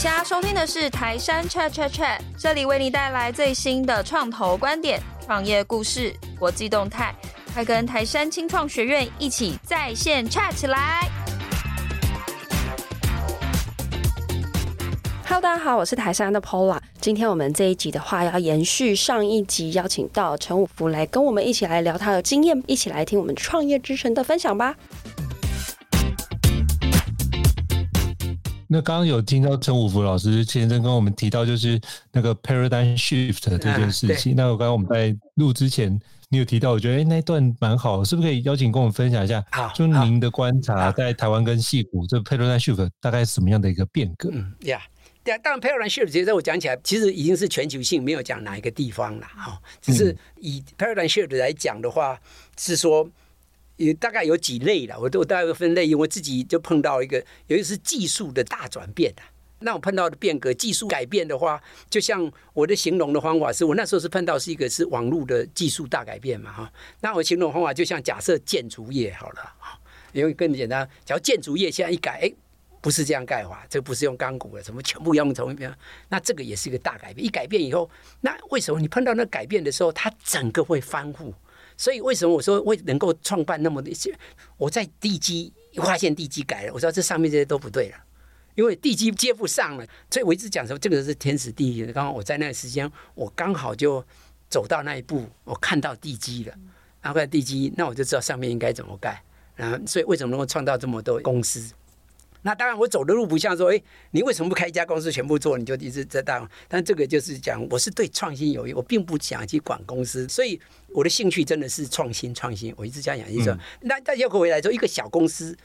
现在收听的是台山 Chat Chat Chat，这里为你带来最新的创投观点、创业故事、国际动态，快跟台山青创学院一起在线 chat 起来！Hello，大家好，我是台山的 Paula。今天我们这一集的话，要延续上一集，邀请到陈五福来跟我们一起来聊他的经验，一起来听我们创业之神的分享吧。那刚刚有听到陈武福老师先生跟我们提到，就是那个 paradigm shift 这件事情。啊、那我刚刚我们在录之前，你有提到，我觉得哎、欸，那一段蛮好，是不是可以邀请跟我们分享一下？好，就您的观察，在台湾跟戏谷这 paradigm shift 大概是什么样的一个变革？嗯，呀，对啊，当然 paradigm shift 其实我讲起来，其实已经是全球性，没有讲哪一个地方了哈。只是以 paradigm shift 来讲的话，是说。也大概有几类了，我都大概分类，因为我自己就碰到一个，有一个是技术的大转变的。那我碰到的变革，技术改变的话，就像我的形容的方法是，我那时候是碰到是一个是网络的技术大改变嘛，哈。那我形容方法就像假设建筑业好了，因为更简单，假如建筑业现在一改，哎，不是这样盖法，这不是用钢骨的，什么全部用重边，那这个也是一个大改变。一改变以后，那为什么你碰到那改变的时候，它整个会翻覆？所以为什么我说为能够创办那么的些？我在地基发现地基改了，我知道这上面这些都不对了，因为地基接不上了。所以我一直讲说这个是天时地利。刚刚我在那个时间，我刚好就走到那一步，我看到地基了，然后看地基，那我就知道上面应该怎么盖。然后所以为什么能够创造这么多公司？那当然，我走的路不像说，哎，你为什么不开一家公司全部做，你就一直在当？但这个就是讲，我是对创新有益，我并不想去管公司，所以我的兴趣真的是创新，创新。我一直这样讲，就是说，那大家回来说，一个小公司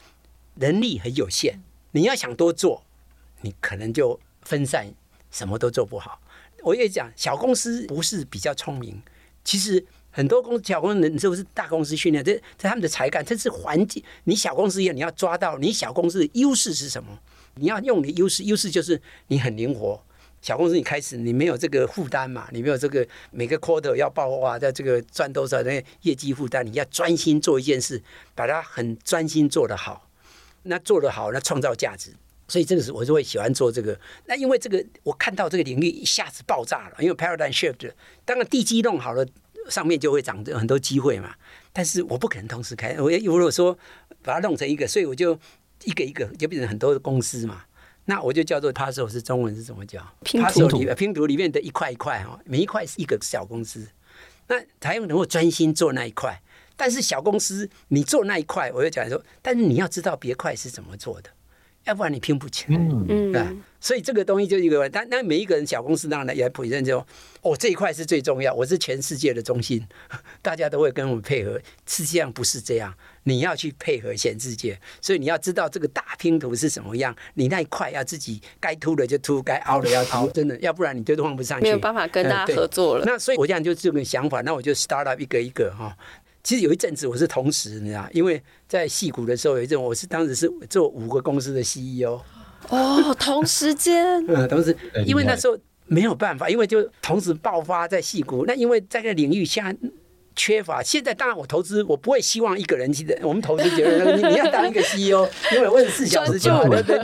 能力很有限，你要想多做，你可能就分散，什么都做不好。我也讲，小公司不是比较聪明，其实。很多公司小公司人是不是大公司训练？这这他们的才干，这是环境。你小公司一样，你要抓到你小公司的优势是什么？你要用你优势，优势就是你很灵活。小公司你开始你没有这个负担嘛，你没有这个每个 quarter 要报哇，在这个赚多少那业绩负担，你要专心做一件事，把它很专心做得好。那做得好，那创造价值。所以这个是我就会喜欢做这个。那因为这个我看到这个领域一下子爆炸了，因为 paradigm shift，当然地基弄好了。上面就会长很多机会嘛，但是我不可能同时开。我如果说把它弄成一个，所以我就一个一个就变成很多的公司嘛。那我就叫做 puzzle，是中文是怎么叫？拼图里拼图里面的一块一块哈，每一块是一个小公司。那才能够专心做那一块。但是小公司你做那一块，我就讲说，但是你要知道别块是怎么做的。要不然你拼不起来，嗯，对，所以这个东西就一个，但那每一个人小公司当然也普认就，哦，这一块是最重要，我是全世界的中心，大家都会跟我们配合。实际上不是这样，你要去配合全世界，所以你要知道这个大拼图是什么样，你那一块要自己该凸的就凸，该凹的要凹，真的，要不然你就放不上去，没有办法跟大家合作了。那所以我这样就这个想法，那我就 start up 一个一个哈。其实有一阵子我是同时，你知道，因为在戏股的时候有一阵，我是当时是做五个公司的 CEO。哦，同时间，嗯，同时，因为那时候没有办法，因为就同时爆发在戏股。那因为在这个领域现在缺乏，现在当然我投资，我不会希望一个人去的。我们投资觉得你 你要当一个 CEO，因为二十四小时就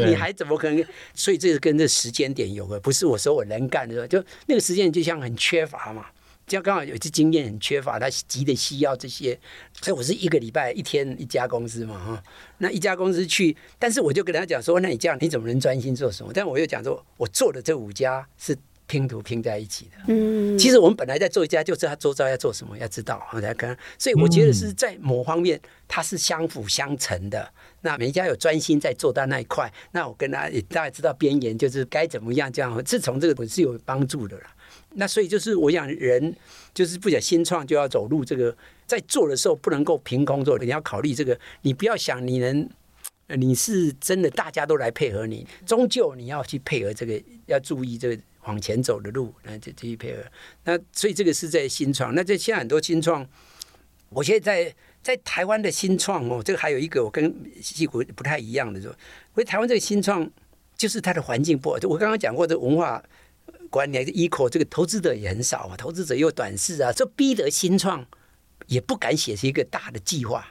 你还怎么可能？所以这是跟这时间点有关，不是我说我能干的时候，就那个时间就像很缺乏嘛。这样刚好有些经验很缺乏，他急的需要这些，所以我是一个礼拜一天一家公司嘛哈，那一家公司去，但是我就跟他讲说，那你这样你怎么能专心做什么？但我又讲说，我做的这五家是拼图拼在一起的，嗯，其实我们本来在做一家，就知道他周遭要做什么，要知道，我才跟，所以我觉得是在某方面它是相辅相成的。那每一家有专心在做到那一块，那我跟他也大概知道边缘就是该怎么样这样，自从这个我是有帮助的了。那所以就是我想人就是不讲新创就要走路这个，在做的时候不能够凭空做，你要考虑这个，你不要想你能，你是真的大家都来配合你，终究你要去配合这个，要注意这个往前走的路，那就继续配合。那所以这个是在新创，那这现在很多新创，我现在在在台湾的新创哦，这个还有一个我跟西谷不太一样的说，因为台湾这个新创就是它的环境不好，就我刚刚讲过的文化。管理 eco 这个投资者也很少啊，投资者又短视啊，这逼得新创也不敢写出一个大的计划，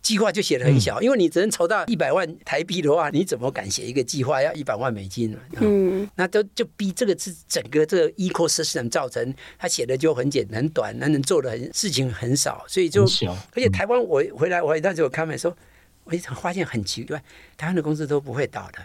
计划就写的很小，因为你只能筹到一百万台币的话，你怎么敢写一个计划要一百万美金呢？嗯，那都就逼这个是整个这个 ecosystem 造成他写的就很简单很短，那能做的很事情很少，所以就而且台湾我回来我那时候看说，我一发现很奇怪，台湾的公司都不会倒的。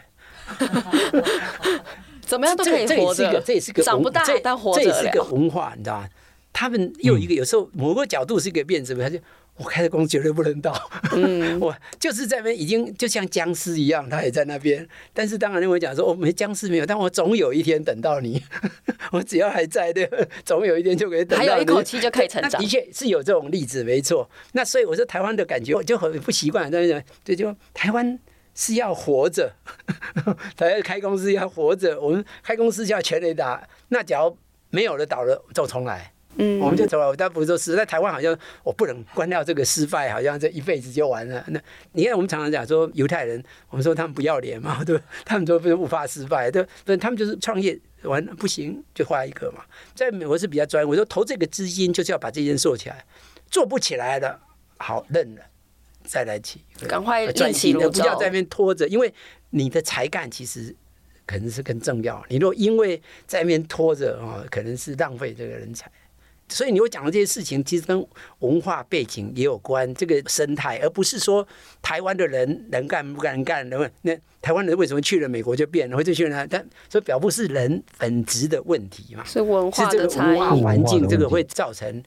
怎么样都可以活着，这也是个长不大但活着这也是个文化，你知道吗？他们又一个有时候某个角度是一个辩证，他就。我开的公司绝对不能倒，嗯，我就是在那边已经就像僵尸一样，他也在那边。但是当然，我讲说我没僵尸没有，但我总有一天等到你，我只要还在的，总有一天就可以等到你，还有一口气就可以成长。的确是有这种例子，没错。那所以我说台湾的感觉，我就很不习惯。但是对，就台湾是要活着，他要开公司要活着，我们开公司就要全力打。那假如没有了，倒了就重来。嗯，我们就走了。但不是说是在台湾，好像我不能关掉这个失败，好像这一辈子就完了。那你看，我们常常讲说犹太人，我们说他们不要脸嘛，对，他们说不是不怕失败，对，不，他们就是创业完不行就换一个嘛。在美国是比较专业，我说投这个资金就是要把这件做起来，做不起来的，好认了，再来起，赶快转型，不要在那边拖着，因为你的才干其实可能是更重要。你如果因为在那边拖着啊，可能是浪费这个人才。所以你会讲的这些事情，其实跟文化背景也有关，这个生态，而不是说台湾的人能干不敢干，能？那台湾人为什么去了美国就变了？或者去了，但所以表不是人本质的问题嘛？是文化的差异，文化环境这个会造成。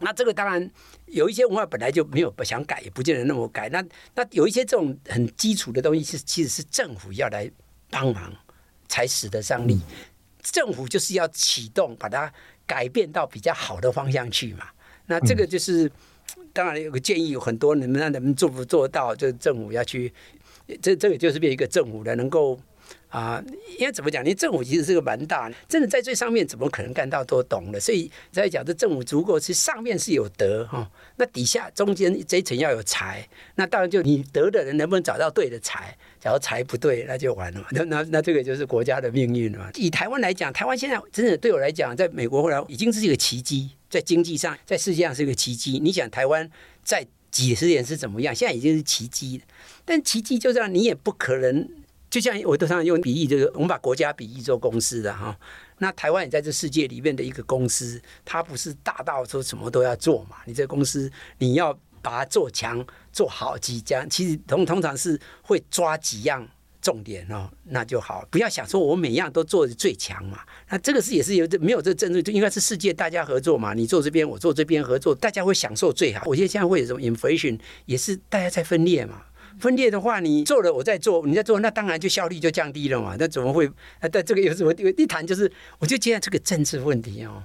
那这个当然有一些文化本来就没有不想改，也不见得那么改。那那有一些这种很基础的东西，是其实是政府要来帮忙才使得上力。政府就是要启动，把它。改变到比较好的方向去嘛？那这个就是，当然有个建议，有很多能不能做不做到？就是政府要去，这这个就是变一个政府的能够啊，因为怎么讲？你政府其实是个蛮大，真的在最上面怎么可能干到都懂的？所以在讲这政府足够，其实上面是有德哈，那底下中间这一层要有才，那当然就你德的人能不能找到对的才？假如财不对，那就完了嘛。那那那这个就是国家的命运了嘛。以台湾来讲，台湾现在真的对我来讲，在美国后来已经是一个奇迹，在经济上，在世界上是一个奇迹。你想台湾在几十年是怎么样？现在已经是奇迹。但奇迹就这样，你也不可能。就像我都常常用比喻，就是我们把国家比喻做公司的哈。那台湾也在这世界里面的一个公司，它不是大到说什么都要做嘛。你这个公司你要。把它做强做好几家，其实通通常是会抓几样重点哦，那就好。不要想说我每样都做的最强嘛，那这个是也是有这没有这政治，就应该是世界大家合作嘛。你做这边，我做这边合作，大家会享受最好。我觉得现在会有什么 inflation，也是大家在分裂嘛。分裂的话，你做了我再做，你再做，那当然就效率就降低了嘛。那怎么会？啊，但这个有什么？一谈就是，我就觉得这个政治问题哦。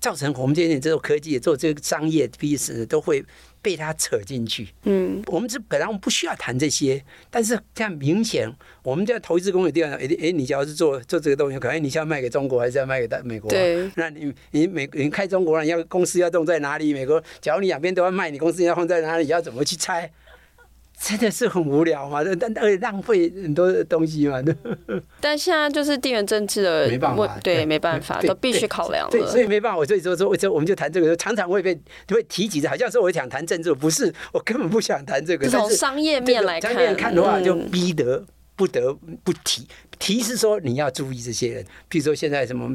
造成我们这些做科技、做这个商业彼此都会被他扯进去。嗯，我们这本来我们不需要谈这些，但是这样明显，我们在投资公有地方，哎哎，你只要是做做这个东西，可能你是要卖给中国，还是要卖给大美国？对，那你你美你开中国人要公司要动在哪里？美国，假如你两边都要卖，你公司要放在哪里？要怎么去猜？真的是很无聊嘛，但但而且浪费很多东西嘛。但现在就是地缘政治的，没办法，对，没办法，都必须考量了。对，所以没办法，我所以说说，我就我们就谈这个，常常会被就会提及的，好像说我想谈政治，不是，我根本不想谈这个。从商业面来看，商业面看的话，就逼得不得不提。提是说你要注意这些人，譬如说现在什么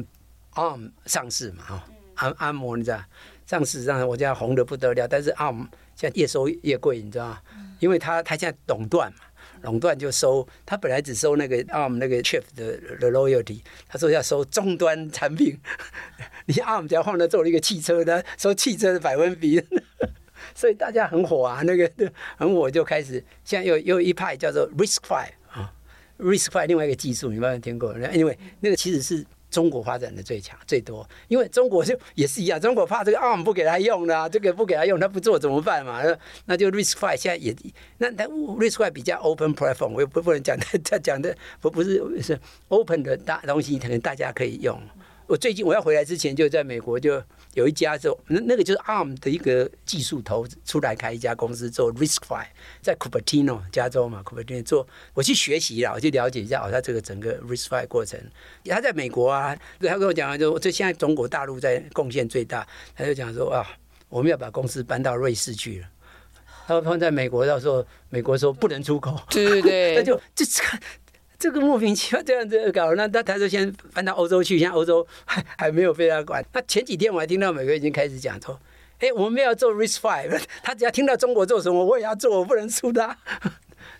ARM 上市嘛，哈，安按摩你知道，上市让我家红的不得了，但是 ARM 现在越收越贵，你知道吗？因为他他现在垄断嘛，垄断就收，他本来只收那个 ARM 那个 chip 的 royalty，他说要收终端产品，你 ARM 只要放在做了一个汽车的，收汽车的百分比，所以大家很火啊，那个很火就开始，现在又又一派叫做 RISC-V 啊，RISC-V 另外一个技术，你有没有听过？因为那个其实是。中国发展的最强最多，因为中国就也是一样，中国怕这个 ARM 不给他用的，这个不给他用，他不做怎么办嘛？那就 RISC-V 现在也，那他 RISC-V 比较 open platform，我也不不能讲的，他讲的不不是是 open 的大东西，可能大家可以用。我最近我要回来之前，就在美国就有一家做那那个就是 ARM 的一个技术投资出来开一家公司做 RISC-V，在 Cupertino 加州嘛，Cupertino 做我去学习了，我去了解一下哦，他这个整个 RISC-V 过程。他在美国啊，他跟我讲就这现在中国大陆在贡献最大，他就讲说啊，我们要把公司搬到瑞士去了。他放在美国，到时候美国说不能出口，对对对，那 就就这个这个莫名其妙这样子搞，那那他就先搬到欧洲去，现在欧洲还还没有被他管。那前几天我还听到美国已经开始讲说，哎，我们要做 RISC-V，他只要听到中国做什么，我也要做，我不能输他。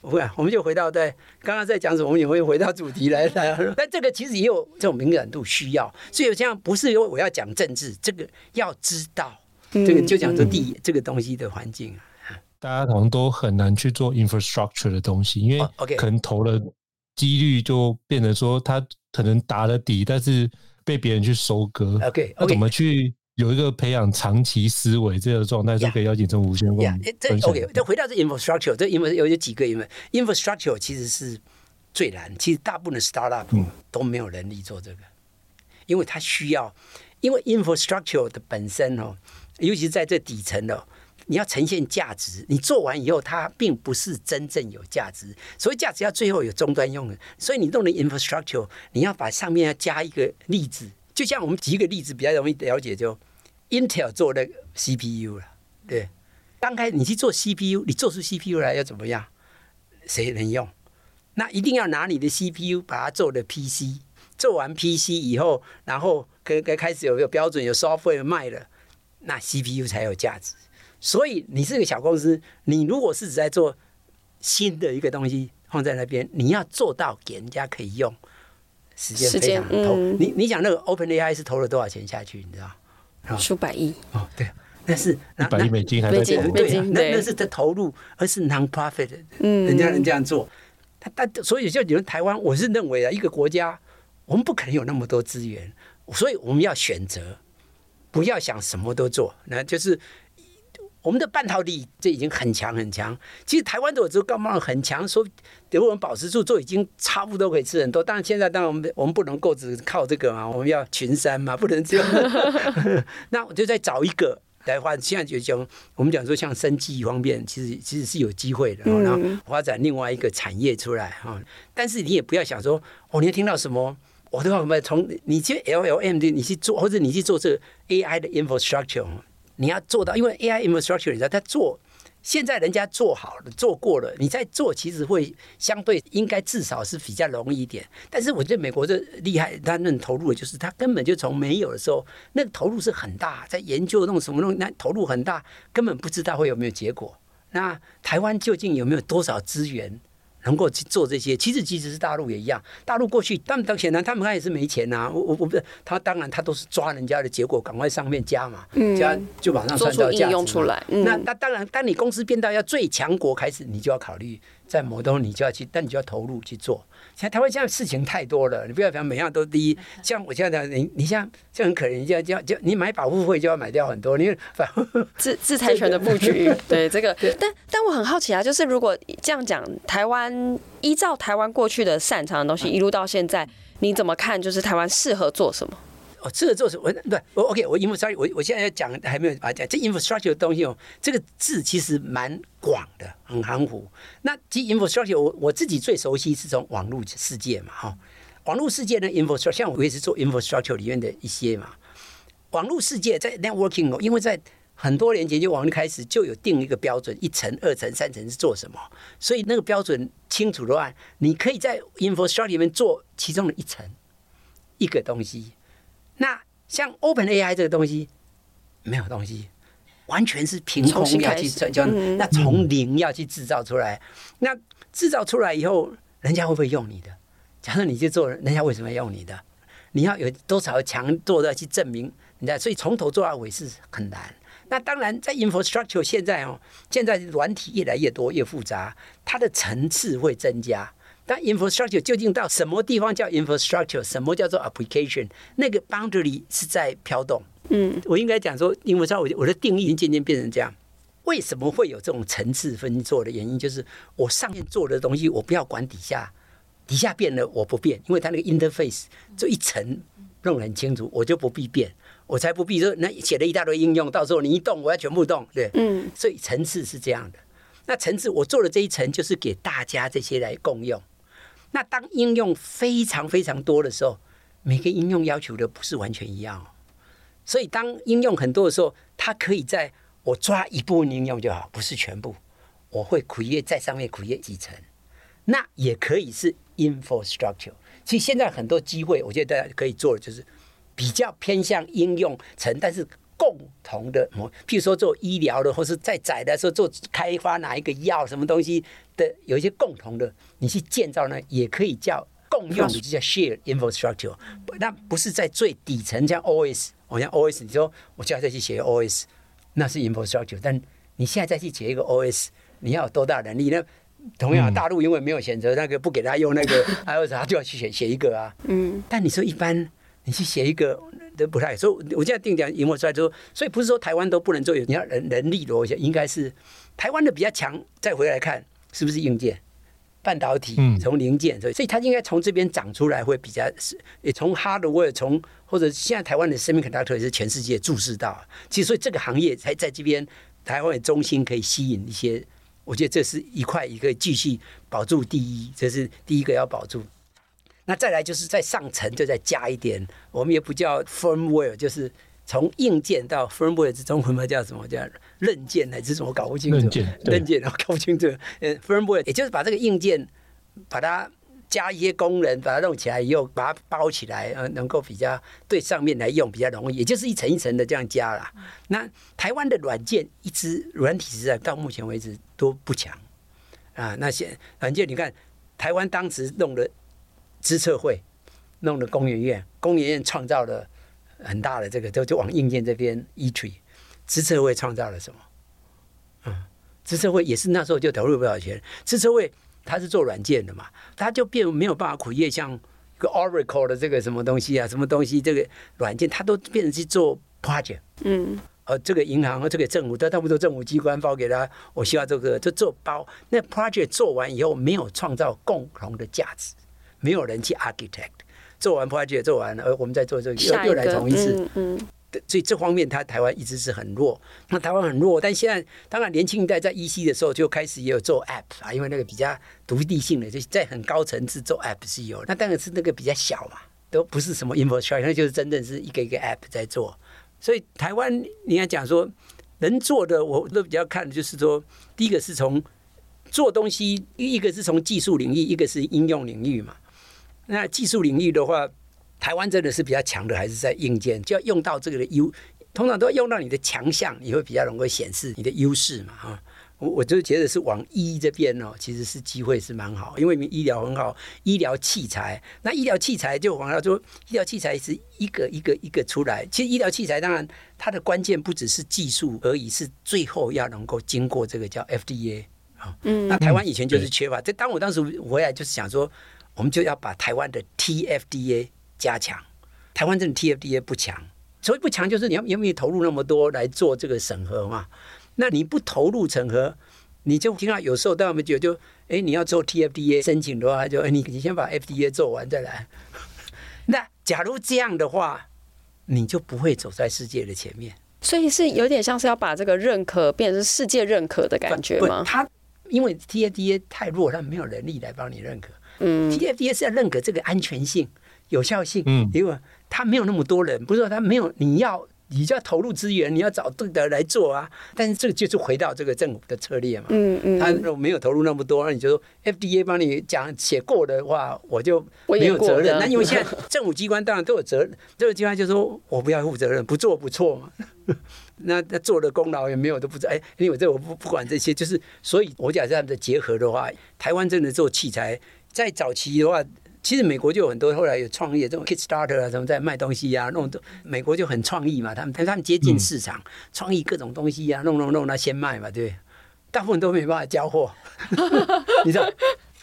不会，我们就回到在刚刚在讲什么，我们也会回到主题来来。但这个其实也有这种敏感度需要，所以这样不是因为我要讲政治，这个要知道，这个就讲这地、嗯、这个东西的环境。大家可能都很难去做 infrastructure 的东西，因为可能投了几率就变成说他可能打了底，但是被别人去收割。OK，那怎么去？有一个培养长期思维这个状态，就可以邀请陈武先生。这 OK，就回到这 infrastructure，这因为有有几个因为 infrastructure 其实是最难，其实大部分的 startup 都没有能力做这个，因为它需要，因为 infrastructure 的本身哦，尤其是在这底层的，你要呈现价值，你做完以后它并不是真正有价值，所以价值要最后有终端用的，所以你弄的 infrastructure，你要把上面要加一个例子。就像我们举一个例子比较容易了解，就 Intel 做那个 CPU 了，对，刚开始你去做 CPU，你做出 CPU 来要怎么样？谁能用？那一定要拿你的 CPU 把它做的 PC，做完 PC 以后，然后该该开始有个标准，有 software 卖了，那 CPU 才有价值。所以你是个小公司，你如果是只在做新的一个东西放在那边，你要做到给人家可以用。时间非常投，嗯、你你想那个 OpenAI 是投了多少钱下去？你知道？数百亿哦，对，但是一百亿美金还在投，对，那那是在投入，而是 non-profit，嗯，人家能这样做，他但所以就你们台湾，我是认为啊，一个国家我们不可能有那么多资源，所以我们要选择，不要想什么都做，那就是。我们的半导体这已经很强很强，其实台湾的这个高贸很强，说等我们保持住，做已经差不多可以吃很多。当然现在当然我们我们不能够只靠这个嘛，我们要群山嘛，不能这样。那我就再找一个来发，现在就讲我们讲说像生技方面，其实其实是有机会的，然后发展另外一个产业出来哈。但是你也不要想说哦，你要听到什么，我都要什么从你去 LLM 的你去做，或者你去做这个 AI 的 infrastructure。你要做到，因为 AI infrastructure，你知道，他做现在人家做好了，做过了，你再做其实会相对应该至少是比较容易一点。但是我觉得美国这厉害，他那投入的就是他根本就从没有的时候，那个投入是很大，在研究那种什么东西，那投入很大，根本不知道会有没有结果。那台湾究竟有没有多少资源？能够去做这些，其实即使是大陆也一样。大陆过去，他们当显然他们看也是没钱呐、啊。我我我不是他，当然他都是抓人家的结果，赶快上面加嘛，嗯、加就马上算到价值出来。嗯、那那当然，当你公司变到要最强国开始，你就要考虑在某东西你就要去，但你就要投入去做。像台湾现在事情太多了，你不要讲每样都第一。像我现在讲，你你像就很可怜，就就就你买保护费就要买掉很多，你反制制裁权的布局，对这个。但但我很好奇啊，就是如果这样讲，台湾依照台湾过去的擅长的东西，一路到现在，你怎么看？就是台湾适合做什么？哦，这个做什么？对，我 OK，我 infrastructure，我我现在要讲还没有把讲这 infrastructure 的东西哦，这个字其实蛮广的，很含糊。那其 infrastructure，我我自己最熟悉是从网络世界嘛，哈，网络世界的 infrastructure，像我也是做 infrastructure 里面的一些嘛。网络世界在 networking 哦，因为在很多年前就网络开始就有定一个标准，一层、二层、三层是做什么，所以那个标准清楚的话，你可以在 infrastructure 里面做其中的一层一个东西。那像 Open AI 这个东西没有东西，完全是凭空要去成就，那从零要去制造出来，那制造出来以后，人家会不会用你的？假设你去做，人家为什么要用你的？你要有多少强做的去证明人家？所以从头做到尾是很难。那当然，在 infrastructure 现在哦，现在软体越来越多越复杂，它的层次会增加。但 infrastructure 究竟到什么地方叫 infrastructure？什么叫做 application？那个 boundary 是在飘动。嗯，我应该讲说，因为在我我的定义渐渐变成这样。为什么会有这种层次分做的原因？就是我上面做的东西，我不要管底下，底下变了我不变，因为它那个 interface 就一层弄得很清楚，我就不必变，我才不必说那写了一大堆应用，到时候你一动，我要全部动，对，嗯，所以层次是这样的。那层次我做的这一层，就是给大家这些来共用。那当应用非常非常多的时候，每个应用要求的不是完全一样哦。所以当应用很多的时候，它可以在我抓一部分应用就好，不是全部。我会苦业在上面苦业几层，那也可以是 infrastructure。其实现在很多机会，我觉得大家可以做的就是比较偏向应用层，但是共同的，譬如说做医疗的，或是在窄的时候做开发哪一个药什么东西的，有一些共同的，你去建造呢，也可以叫共用的，就叫 share infrastructure。那不是在最底层，像 OS，我像 OS，你说我现在再去写 OS，那是 infrastructure，但你现在再去写一个 OS，你要有多大能力呢？同样，大陆因为没有选择那个不给他用那个 iOS，他就要去写写一个啊。嗯。但你说一般，你去写一个都不太。所以我现在定讲萤幕出来之后，所以不是说台湾都不能做，你要人人力的，我想应该是台湾的比较强。再回来看，是不是硬件、半导体从零件，所以所以它应该从这边长出来会比较是。也从 hardware 从或者现在台湾的 semiconductor 也是全世界注视到。其实所以这个行业才在这边台湾的中心可以吸引一些。我觉得这是一块一个继续保住第一，这是第一个要保住。那再来就是在上层就再加一点，我们也不叫 firmware，就是从硬件到 firmware 之中，文嘛叫什么叫韧件还是什么？搞不清楚。韧件，韧件，然后搞不清楚。呃，firmware 也就是把这个硬件把它。加一些功能，把它弄起来以后，把它包起来，呃，能够比较对上面来用比较容易，也就是一层一层的这样加啦。那台湾的软件一直软体实在到目前为止都不强啊。那些软件，你看台湾当时弄的资策会，弄的工研院，工研院创造了很大的这个，就就往硬件这边移推。资策会创造了什么？嗯，资策会也是那时候就投入不少钱。资策会。他是做软件的嘛，他就变没有办法苦业，像个 Oracle 的这个什么东西啊，什么东西这个软件，他都变成去做 project。嗯，呃，这个银行和这个政府，他差不多政府机关包给他，我希望这个就做包。那 project 做完以后，没有创造共同的价值，没有人去 architect。做完 project 做完了，呃，我们再做这个，又又来重一次。嗯。嗯所以这方面，他台湾一直是很弱。那台湾很弱，但现在当然年轻一代在 EC 的时候就开始也有做 App 啊，因为那个比较独立性的，就在很高层次做 App 是有。那当然是那个比较小嘛，都不是什么 infrastructure，那就是真正是一个一个 App 在做。所以台湾你要讲说能做的，我都比较看的就是说，第一个是从做东西，一个是从技术领域，一个是应用领域嘛。那技术领域的话。台湾真的是比较强的，还是在硬件，就要用到这个的优，通常都要用到你的强项，你会比较容易显示你的优势嘛，哈。我我就觉得是往医这边哦，其实是机会是蛮好，因为医疗很好，医疗器材，那医疗器材就往下说，医疗器材是一个一个一个出来。其实医疗器材当然它的关键不只是技术而已，是最后要能够经过这个叫 FDA 啊。嗯。那台湾以前就是缺乏，这当我当时回来就是想说，我们就要把台湾的 TFDA。加强，台湾这种 TFDA 不强，所以不强就是你要因为投入那么多来做这个审核嘛，那你不投入审核，你就听到有时候大家们觉得就，哎，你要做 TFDA 申请的话，就你你先把 FDA 做完再来。那假如这样的话，你就不会走在世界的前面。所以是有点像是要把这个认可变成世界认可的感觉吗？他因为 TFDA 太弱，他没有能力来帮你认可。嗯，TFDA 是要认可这个安全性。有效性，嗯，因为他没有那么多人，不是说他没有，你要你就要投入资源，你要找对的来做啊。但是这个就是回到这个政府的策略嘛，嗯嗯，他没有投入那么多，那你就说 FDA 帮你讲写过的话，我就没有责任。那因为现在政府机关当然都有责任，这个机关就说我不要负责任，不做不错嘛。那那做的功劳也没有都不知道。哎，因为这我不不管这些，就是所以我讲这样的结合的话，台湾真的做器材，在早期的话。其实美国就有很多，后来有创业这种 Kickstarter 啊，什么在卖东西啊，弄美国就很创意嘛，他们他们接近市场，创意各种东西啊，弄弄弄，那先卖嘛，对不对？大部分都没办法交货，你知道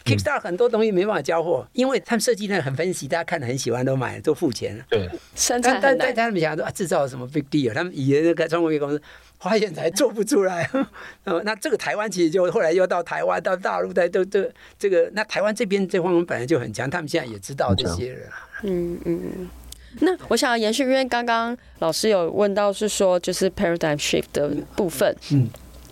Kickstarter 很多东西没办法交货，因为他们设计的很分析，大家看的很喜欢，都买都付钱。对，但但但他们想说啊，制造什么 big deal？他们以前那个创业公司。发现才做不出来，那这个台湾其实就后来又到台湾到大陆，在都这这个那台湾这边这方面本来就很强，他们现在也知道这些人。嗯嗯。那我想要延续，因为刚刚老师有问到是说就是 paradigm shift 的部分，嗯，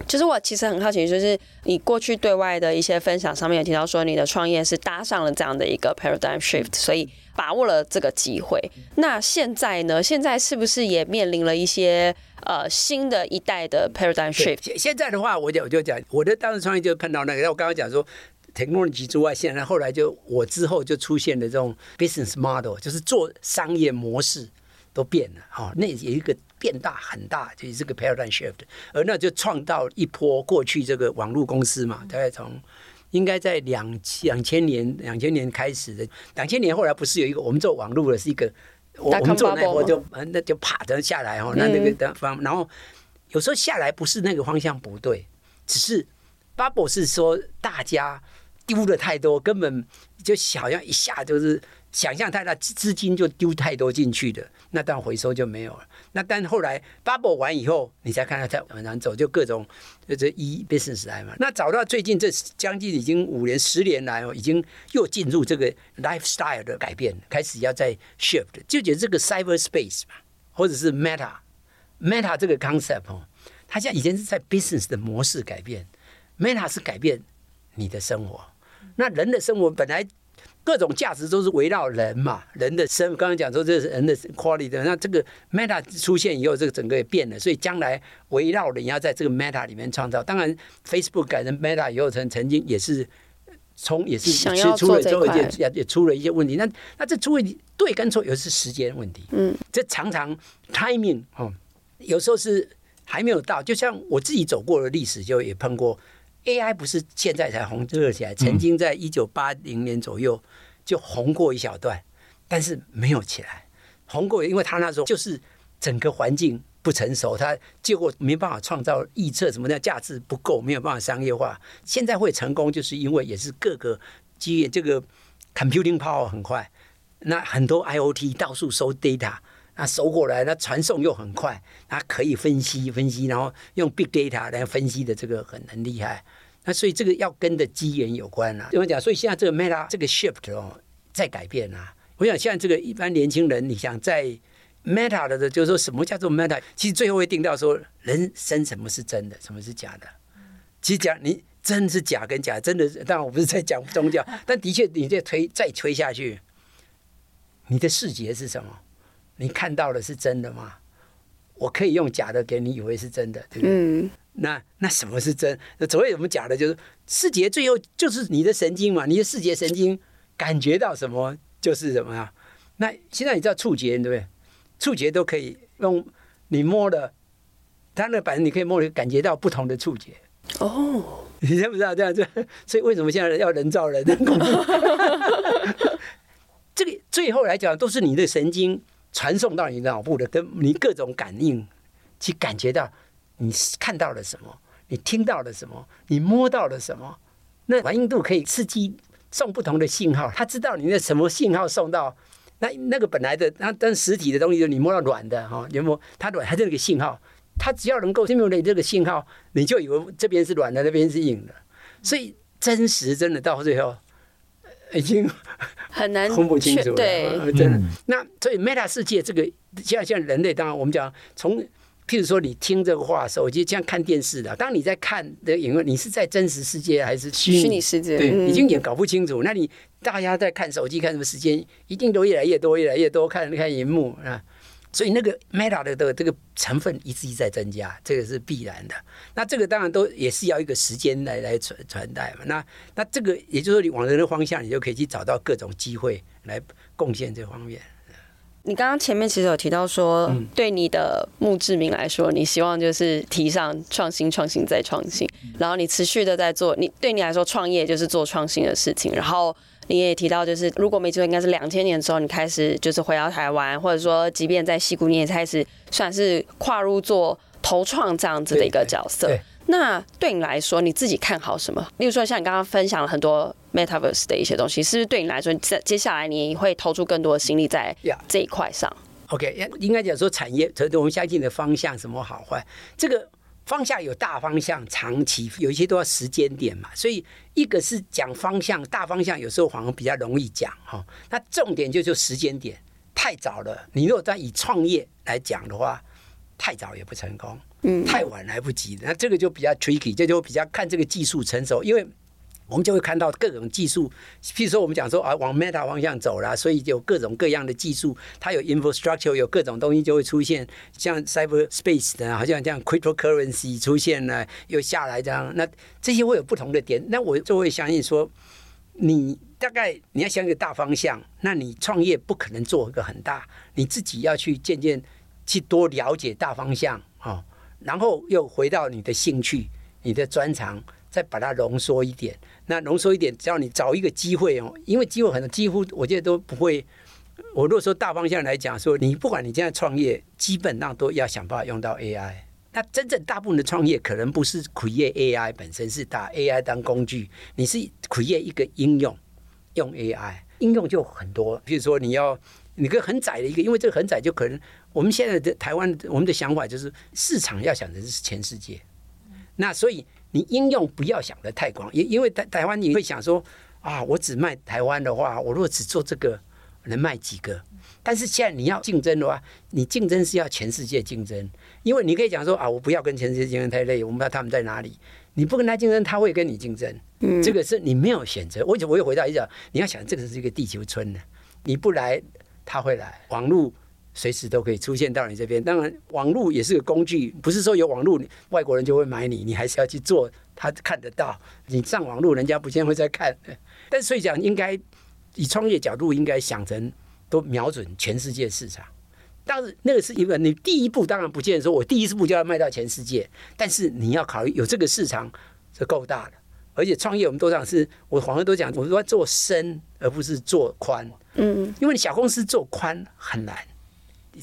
其实我其实很好奇，就是你过去对外的一些分享上面有提到说，你的创业是搭上了这样的一个 paradigm shift，所以把握了这个机会。那现在呢？现在是不是也面临了一些呃新的一代的 paradigm shift？现在的话，我就我就讲，我的当时创业就碰到那个，我刚刚讲说 technology 之外，现在后来就我之后就出现了这种 business model，就是做商业模式都变了哈，那有一个。变大很大，就是这个 paradigm shift，而那就创造一波过去这个网络公司嘛，大概从应该在两两千年两千年开始的，两千年后来不是有一个我们做网络的是一个，我们做那波就那就啪的下来哦，那那个的方，然后有时候下来不是那个方向不对，只是 bubble 是说大家丢了太多，根本就好像一下就是。想象太大，资金就丢太多进去的，那当回收就没有了。那但后来 bubble 完以后，你才看到它往上走，就各种就这 e business 来嘛。那找到最近这将近已经五年、十年来哦，已经又进入这个 lifestyle 的改变，开始要在 shift，就觉得这个 cyber space 嘛，或者是 meta meta 这个 concept 哦，它像以前是在 business 的模式改变，meta 是改变你的生活。那人的生活本来。各种价值都是围绕人嘛，人的生，刚刚讲说这是人的 quality 的，那这个 meta 出现以后，这个整个也变了，所以将来围绕人要在这个 meta 里面创造。当然，Facebook 改成 meta 以后，曾曾经也是从也是出了之后也也也出了一些问题。那那这出问题对跟错，有时是时间问题。嗯，这常常 timing 哦，有时候是还没有到。就像我自己走过的历史，就也碰过。AI 不是现在才红热起来，曾经在一九八零年左右就红过一小段，但是没有起来。红过，因为他那时候就是整个环境不成熟，他结果没办法创造预测什么的价值不够，没有办法商业化。现在会成功，就是因为也是各个基业这个 computing power 很快，那很多 IoT 到处收 data，那收过来，那传送又很快，它可以分析分析，然后用 big data 来分析的这个很很厉害。那所以这个要跟的机缘有关啊，怎么讲？所以现在这个 Meta 这个 shift 哦，在改变啊。我想现在这个一般年轻人，你想在 Meta 的，就是说什么叫做 Meta？其实最后会定到说，人生什么是真的，什么是假的。其实讲你真是假跟假，真的是，当然我不是在讲宗教，但的确你再推再推下去，你的视觉是什么？你看到的是真的吗？我可以用假的给你以为是真的，对不对？嗯。那那什么是真？那所谓我们假的就是视觉，最后就是你的神经嘛，你的视觉神经感觉到什么就是什么呀。那现在你知道触觉对不对？触觉都可以用你摸的，它那反正你可以摸，感觉到不同的触觉。哦，你知不知道这样子？所以为什么现在要人造人？这个最后来讲都是你的神经传送到你脑部的，跟你各种感应去感觉到。你看到了什么？你听到了什么？你摸到了什么？那反应度可以刺激送不同的信号，他知道你那什么信号送到那那个本来的那但实体的东西，就你摸到软的哈，你摸它软，它这个信号，它只要能够听到你这个信号，你就以为这边是软的，那边是硬的。所以真实真的到最后已经很难分不清楚了，对，真的。那所以 Meta 世界这个像像人类，当然我们讲从。譬如说，你听这个话的时候，我就这样看电视的。当你在看的影，你是在真实世界还是虚拟，虚拟世界？对，已经也搞不清楚。那你大家在看手机看什么时间，一定都越来越多，越来越多看看荧幕啊。所以那个 Meta 的的这个成分一直在增加，这个是必然的。那这个当然都也是要一个时间来来传传代嘛。那那这个也就是说，你往人的方向，你就可以去找到各种机会来贡献这方面。你刚刚前面其实有提到说，对你的墓志铭来说，你希望就是提倡创新、创新再创新，然后你持续的在做。你对你来说，创业就是做创新的事情。然后你也提到，就是如果没记错，应该是两千年之后，你开始就是回到台湾，或者说，即便在西谷，你也开始算是跨入做投创这样子的一个角色。那对你来说，你自己看好什么？例如说，像你刚刚分享了很多 Metaverse 的一些东西，是不是对你来说，在接下来你会投出更多的心力在这一块上？Yeah.OK，应该讲说产业，我们相信的方向什么好坏，这个方向有大方向、长期，有一些都要时间点嘛。所以一个是讲方向，大方向有时候反而比较容易讲哈。那重点就就时间点，太早了。你如果在以创业来讲的话，太早也不成功。嗯，太晚来不及。那这个就比较 tricky，这就比较看这个技术成熟，因为。我们就会看到各种技术，譬如说我们讲说啊，往 Meta 方向走了，所以有各种各样的技术，它有 infrastructure，有各种东西就会出现，像 cyberspace 的，好像这样 cryptocurrency 出现了又下来这样，那这些会有不同的点。那我就会相信说，你大概你要想一个大方向，那你创业不可能做一个很大，你自己要去渐渐去多了解大方向啊，然后又回到你的兴趣、你的专长。再把它浓缩一点，那浓缩一点，只要你找一个机会哦，因为机会很多，几乎我觉得都不会。我如果说大方向来讲，说你不管你现在创业，基本上都要想办法用到 AI。那真正大部分的创业可能不是 create AI 本身，是打 AI 当工具。你是 create 一个应用，用 AI 应用就很多。比如说你要你个很窄的一个，因为这个很窄，就可能我们现在的台湾，我们的想法就是市场要想的是全世界。那所以。你应用不要想的太广，因因为台台湾你会想说啊，我只卖台湾的话，我如果只做这个，能卖几个？但是现在你要竞争的话，你竞争是要全世界竞争，因为你可以讲说啊，我不要跟全世界竞争太累，我们不知道他们在哪里，你不跟他竞争，他会跟你竞争，嗯，这个是你没有选择。我我又回到一讲，你要想这个是一个地球村的，你不来他会来，网络。随时都可以出现到你这边。当然，网络也是个工具，不是说有网络，外国人就会买你。你还是要去做，他看得到。你上网络，人家不见会在看。但所以讲，应该以创业角度，应该想成都瞄准全世界市场。当然，那个是因为你第一步，当然不见得说我第一步就要卖到全世界。但是你要考虑有这个市场是够大的，而且创业我们都讲是，我好像都讲，我们说做深而不是做宽。嗯，因为你小公司做宽很难。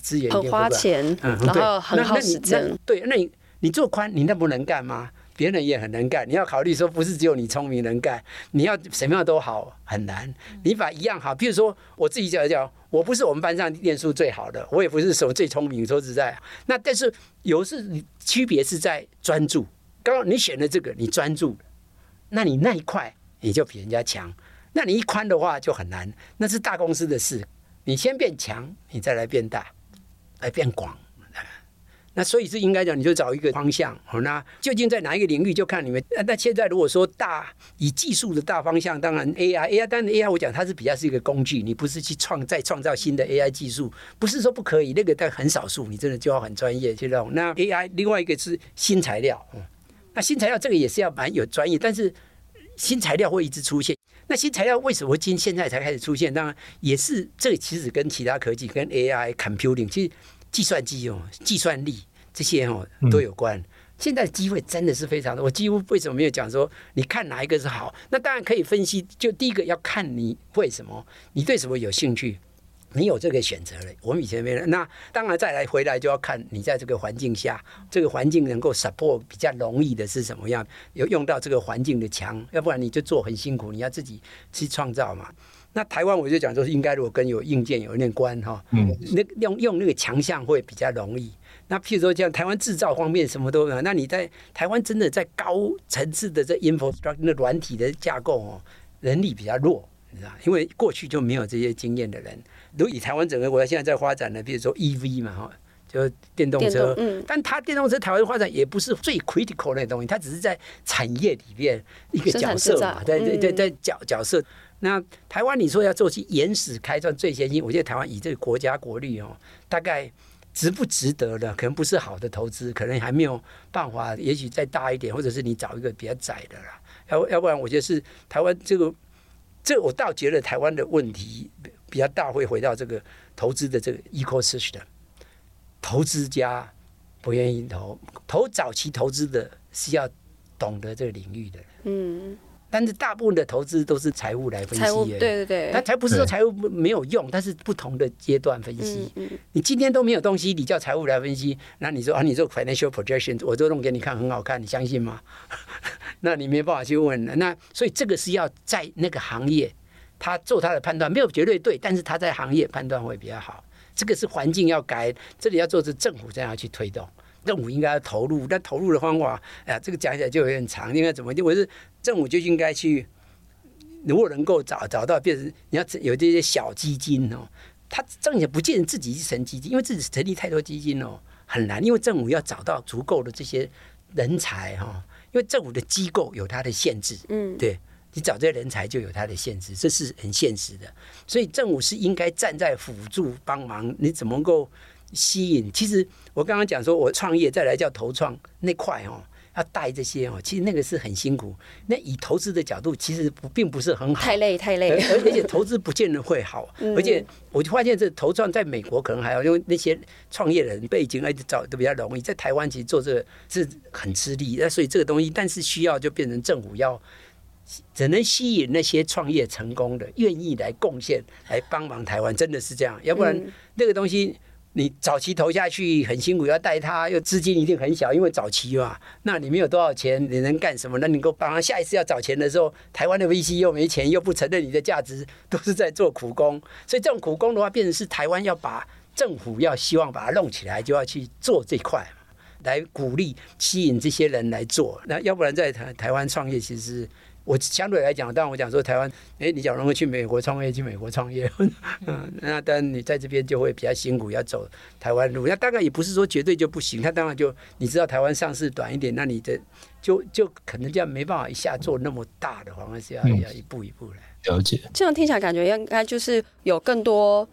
资源很花钱，嗯、然后很耗时间。对，那你你做宽，你那不能干吗？别人也很能干。你要考虑说，不是只有你聪明能干，你要什么样都好，很难。你把一样好，比如说我自己讲讲，我不是我们班上念书最好的，我也不是什么最聪明。说实在，那但是有是区别是在专注。刚刚你选的这个，你专注，那你那一块你就比人家强。那你一宽的话就很难，那是大公司的事。你先变强，你再来变大。来变广，那所以是应该讲，你就找一个方向。好，那究竟在哪一个领域，就看你们。那现在如果说大以技术的大方向，当然 AI，AI，当然 AI，我讲它是比较是一个工具，你不是去创再创造新的 AI 技术，不是说不可以，那个但很少数，你真的就要很专业去弄。那 AI 另外一个是新材料，那新材料这个也是要蛮有专业，但是新材料会一直出现。那新材料为什么今现在才开始出现？当然也是这个其实跟其他科技、跟 AI、computing，其实。计算机哦，计算力这些哦都有关。现在机会真的是非常的，我几乎为什么没有讲说，你看哪一个是好？那当然可以分析。就第一个要看你为什么，你对什么有兴趣，你有这个选择了。我们以前没有。那当然再来回来就要看你在这个环境下，这个环境能够 support 比较容易的是什么样，有用到这个环境的强，要不然你就做很辛苦，你要自己去创造嘛。那台湾我就讲说，应该如果跟有硬件有一点关哈，嗯，那用用那个强项会比较容易。那譬如说像台湾制造方面什么都有，那你在台湾真的在高层次的这 infrastructure 那软体的架构哦，能力比较弱，你知道？因为过去就没有这些经验的人。如果以台湾整个国家现在在发展的，比如说 EV 嘛哈，就电动车，嗯，但它电动车台湾发展也不是最 critical 的东西，它只是在产业里面一个角色嘛，在在在在角角色。那台湾你说要做起原始开创最先进，我觉得台湾以这个国家国力哦，大概值不值得的，可能不是好的投资，可能还没有办法，也许再大一点，或者是你找一个比较窄的啦。要要不然，我觉得是台湾这个，这我倒觉得台湾的问题比较大，会回到这个投资的这个 ecosystem，投资家不愿意投，投早期投资的是要懂得这个领域的，嗯。但是大部分的投资都是财务来分析，对对对，他才不是说财务没有用，但是不同的阶段分析。你今天都没有东西，你叫财务来分析，那你说啊，你做 financial projections，我做弄给你看，很好看，你相信吗？那你没办法去问。那所以这个是要在那个行业，他做他的判断没有绝对对，但是他在行业判断会比较好。这个是环境要改，这里要做是政府这样去推动。政府应该要投入，但投入的方法，哎呀，这个讲起来就有点长。应该怎么？我是政府就应该去，如果能够找找到，变成你要有这些小基金哦，他政府不见得自己去成基金，因为自己成立太多基金哦。很难，因为政府要找到足够的这些人才哈，因为政府的机构有它的限制，嗯，对，你找这些人才就有它的限制，这是很现实的。所以政府是应该站在辅助帮忙，你怎么能够吸引？其实我刚刚讲说，我创业再来叫投创那块哦。要带这些哦，其实那个是很辛苦。那以投资的角度，其实不并不是很好，太累太累。而而且投资不见得会好，而且我就发现这投创在美国可能还好，因为那些创业人背景而且找都比较容易。在台湾其实做这个是很吃力，那所以这个东西，但是需要就变成政府要只能吸引那些创业成功的，愿意来贡献来帮忙台湾，真的是这样，要不然那个东西。你早期投下去很辛苦，要带他，又资金一定很小，因为早期嘛，那你没有多少钱，你能干什么？那你够帮他下一次要找钱的时候，台湾的 VC 又没钱，又不承认你的价值，都是在做苦工。所以这种苦工的话，变成是台湾要把政府要希望把它弄起来，就要去做这块，来鼓励吸引这些人来做。那要不然在台台湾创业，其实。我相对来讲，当然我讲说台湾，哎，你假如能去美国创业，去美国创业，嗯，那当然你在这边就会比较辛苦，要走台湾路。那当然也不是说绝对就不行，他当然就你知道台湾上市短一点，那你的就就可能就没办法一下做那么大的，反而是要要一步一步来了解。这样听起来感觉应该就是有更多。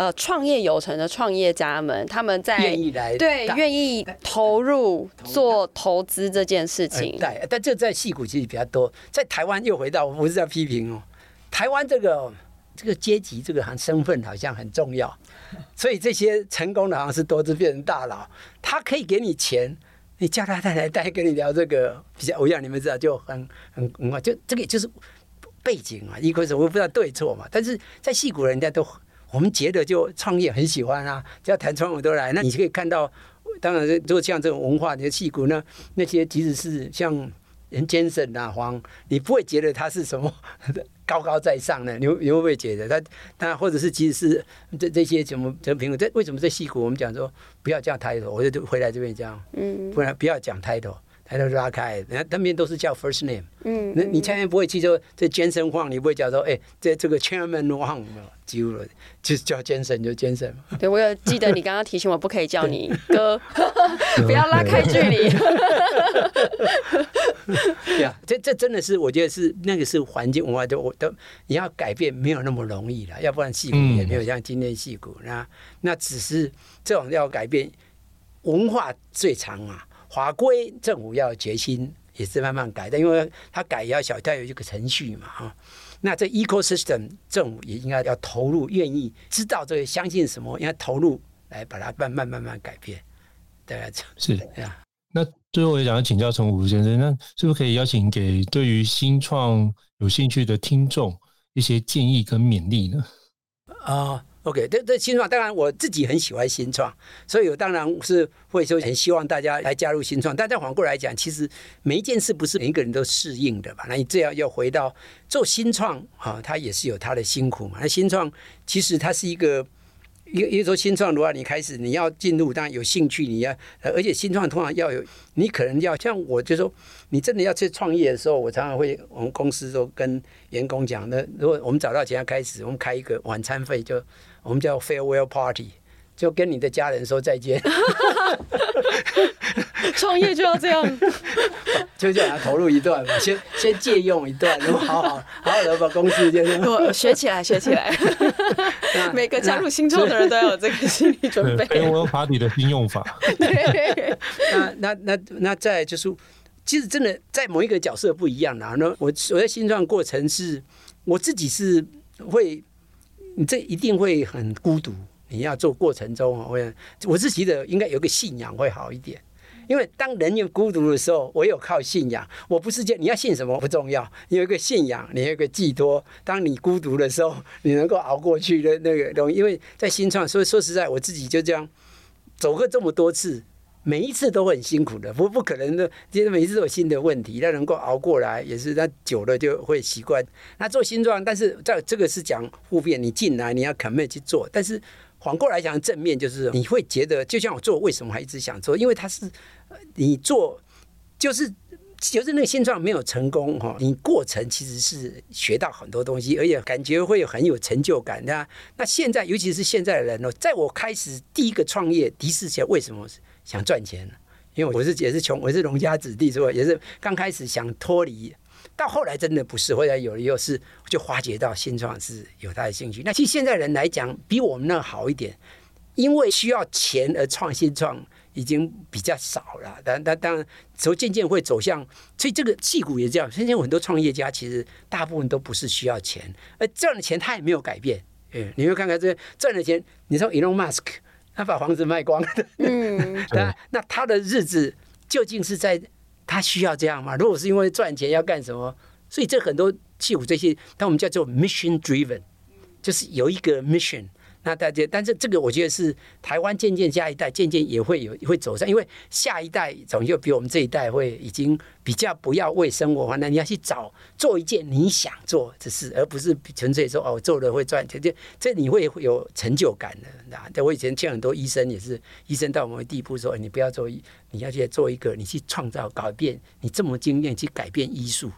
呃，创业有成的创业家们，他们在愿意来对愿意投入做投资这件事情。对，但这在戏骨其实比较多，在台湾又回到，我不是在批评哦，台湾这个这个阶级这个好像身份好像很重要，所以这些成功的好像是多次变成大佬，他可以给你钱，你叫他再来带跟你聊这个比较，我想你们知道就很很很就这个就是背景嘛，一开始我不知道对错嘛，但是在戏骨人家都。我们觉得就创业很喜欢啊，只要谈创业都来。那你可以看到，当然如果像这种文化的戏骨呢，那些即使是像人杰森啊黄，你不会觉得他是什么 高高在上的，你你会不会觉得他他或者是即使是这这些什么什么评论？这为什么在戏骨我们讲说不要叫 title，我就回来这边讲，嗯，不然不要讲 title。抬头拉开，人家那边都是叫 first name。嗯，那你千万不会记住这 Jensen Huang，你不会叫说，哎、欸，这这个 Chairman Huang 几乎就是叫 Jensen 就 Jensen。对，我有记得你刚刚提醒我不可以叫你哥，不要拉开距离。对啊，这这真的是我觉得是那个是环境文化，都我都你要改变没有那么容易了，要不然戏骨也没有像今天矽谷。那那只是这种要改变文化最长啊。法规政府要决心也是慢慢改的，因为它改也要小，它有一个程序嘛，哈。那这 ecosystem 政府也应该要投入，愿意知道这个，相信什么，应该投入来把它慢慢慢慢改变。大概这样是这样。那最后我也想要请教陈武先生，那是不是可以邀请给对于新创有兴趣的听众一些建议跟勉励呢？啊。OK，这这新创当然我自己很喜欢新创，所以我当然是会说很希望大家来加入新创。但再反过来讲，其实每一件事不是每一个人都适应的吧？那你这样要回到做新创啊，它也是有它的辛苦嘛。那新创其实它是一个。因为说新创的话，你开始你要进入，当然有兴趣，你要，而且新创通常要有，你可能要像我就说，你真的要去创业的时候，我常常会我们公司都跟员工讲，那如果我们找到钱要开始，我们开一个晚餐费，就我们叫 farewell party。就跟你的家人说再见。创业就要这样，就这样投入一段嘛，先先借用一段，然后好好 好好的把公司就是我学起来学起来。每个加入新创的人都要有这个心理准备。哎我有 party 的新用法。那那那那再就是，其实真的在某一个角色不一样啦。那我我在新创过程是，我自己是会，你这一定会很孤独。你要做过程中，我我是觉得应该有个信仰会好一点，因为当人有孤独的时候，我有靠信仰。我不是这你要信什么不重要，你有一个信仰，你有一个寄托。当你孤独的时候，你能够熬过去的那个东西。因为在新创，所以说实在，我自己就这样走过这么多次。每一次都很辛苦的，不不可能的，其实每一次都有新的问题，那能够熬过来也是，那久了就会习惯。那做新创，但是在这个是讲互变，你进来你要 commit 去做，但是反过来讲正面就是你会觉得，就像我做，为什么还一直想做？因为它是你做就是就是那个现状没有成功哈，你过程其实是学到很多东西，而且感觉会有很有成就感。那那现在尤其是现在的人哦，在我开始第一个创业的士前为什么？想赚钱，因为我是也是穷，我是农家子弟，是吧也是刚开始想脱离，到后来真的不是，后来有了又是就发觉到新创是有他的兴趣。那其实现在人来讲，比我们那好一点，因为需要钱而创新创已经比较少了。但但当然，从渐渐会走向，所以这个矽谷也这样。现在有很多创业家，其实大部分都不是需要钱，而赚的钱他也没有改变。哎，你会看看这赚的钱，你说 Elon Musk，他把房子卖光了，嗯，那那他的日子究竟是在他需要这样吗？如果是因为赚钱要干什么？所以这很多器物这些，但我们叫做 mission driven，就是有一个 mission。那大家，但是这个我觉得是台湾渐渐下一代渐渐也会有会走上，因为下一代总就比我们这一代会已经比较不要为生活，那你要去找做一件你想做的事，而不是纯粹说哦做了会赚钱，这这你会有成就感的。那我以前见很多医生也是，医生到某个地步说，你不要做医，你要去做一个，你去创造改变，你这么经验去改变医术，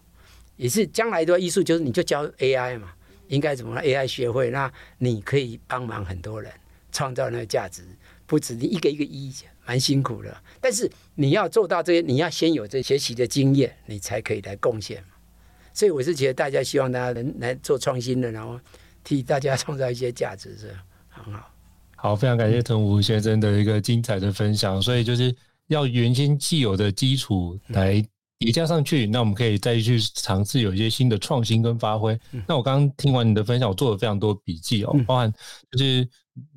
也是将来的话医术就是你就教 AI 嘛。应该怎么让 AI 学会？那你可以帮忙很多人创造那个价值，不止你一个一个一，蛮辛苦的。但是你要做到这些，你要先有这学习的经验，你才可以来贡献。所以我是觉得大家希望大家能来做创新的，然后替大家创造一些价值，是很好。好，非常感谢陈武先生的一个精彩的分享。所以就是要原先既有的基础来。叠加上去，那我们可以再去尝试有一些新的创新跟发挥。嗯、那我刚刚听完你的分享，我做了非常多笔记哦，嗯、包含就是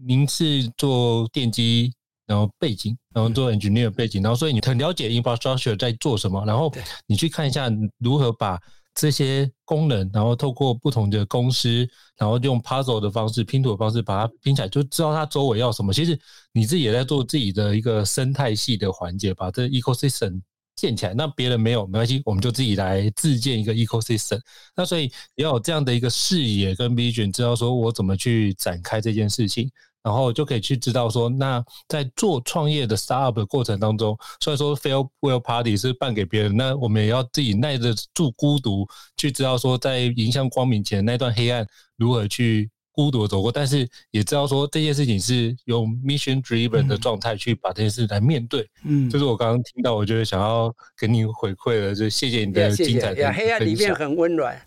您是做电机，然后背景，然后做 engineer 背景，然后所以你很了解 infrastructure 在做什么，然后你去看一下如何把这些功能，然后透过不同的公司，然后用 puzzle 的方式拼图的方式把它拼起来，就知道它周围要什么。其实你自己也在做自己的一个生态系的环节，把这 ecosystem。建起来，那别人没有没关系，我们就自己来自建一个 ecosystem。那所以要有这样的一个视野跟 vision，知道说我怎么去展开这件事情，然后就可以去知道说，那在做创业的 startup 的过程当中，虽然说 farewell party 是办给别人，那我们也要自己耐得住孤独，去知道说在迎向光明前那段黑暗如何去。孤独走过，但是也知道说这件事情是用 mission driven 的状态去把这件事来面对。嗯，这是我刚刚听到，我觉得想要跟你回馈的，就谢谢你的精彩的。黑暗里面很温暖，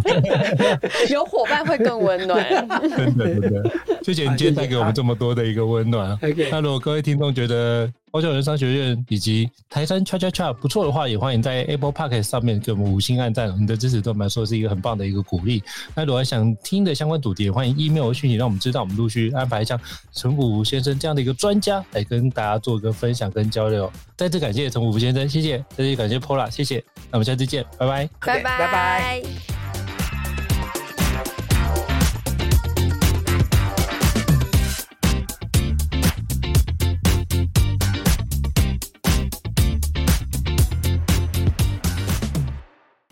有伙伴会更温暖。真的真的，谢谢你今天带给我们这么多的一个温暖。那如果各位听众觉得，高效人商学院以及台山 Chat Chat Chat 不错的话，也欢迎在 Apple Podcast 上面给我们五星按赞，你的支持对我们来说是一个很棒的一个鼓励。那如果想听的相关主题，也欢迎 email 讯息让我们知道，我们陆续安排像陈武福先生这样的一个专家来跟大家做一个分享跟交流。再次感谢陈武福先生，谢谢，再次感谢 Pola，谢谢，那我们下次见，拜拜，拜拜，拜拜。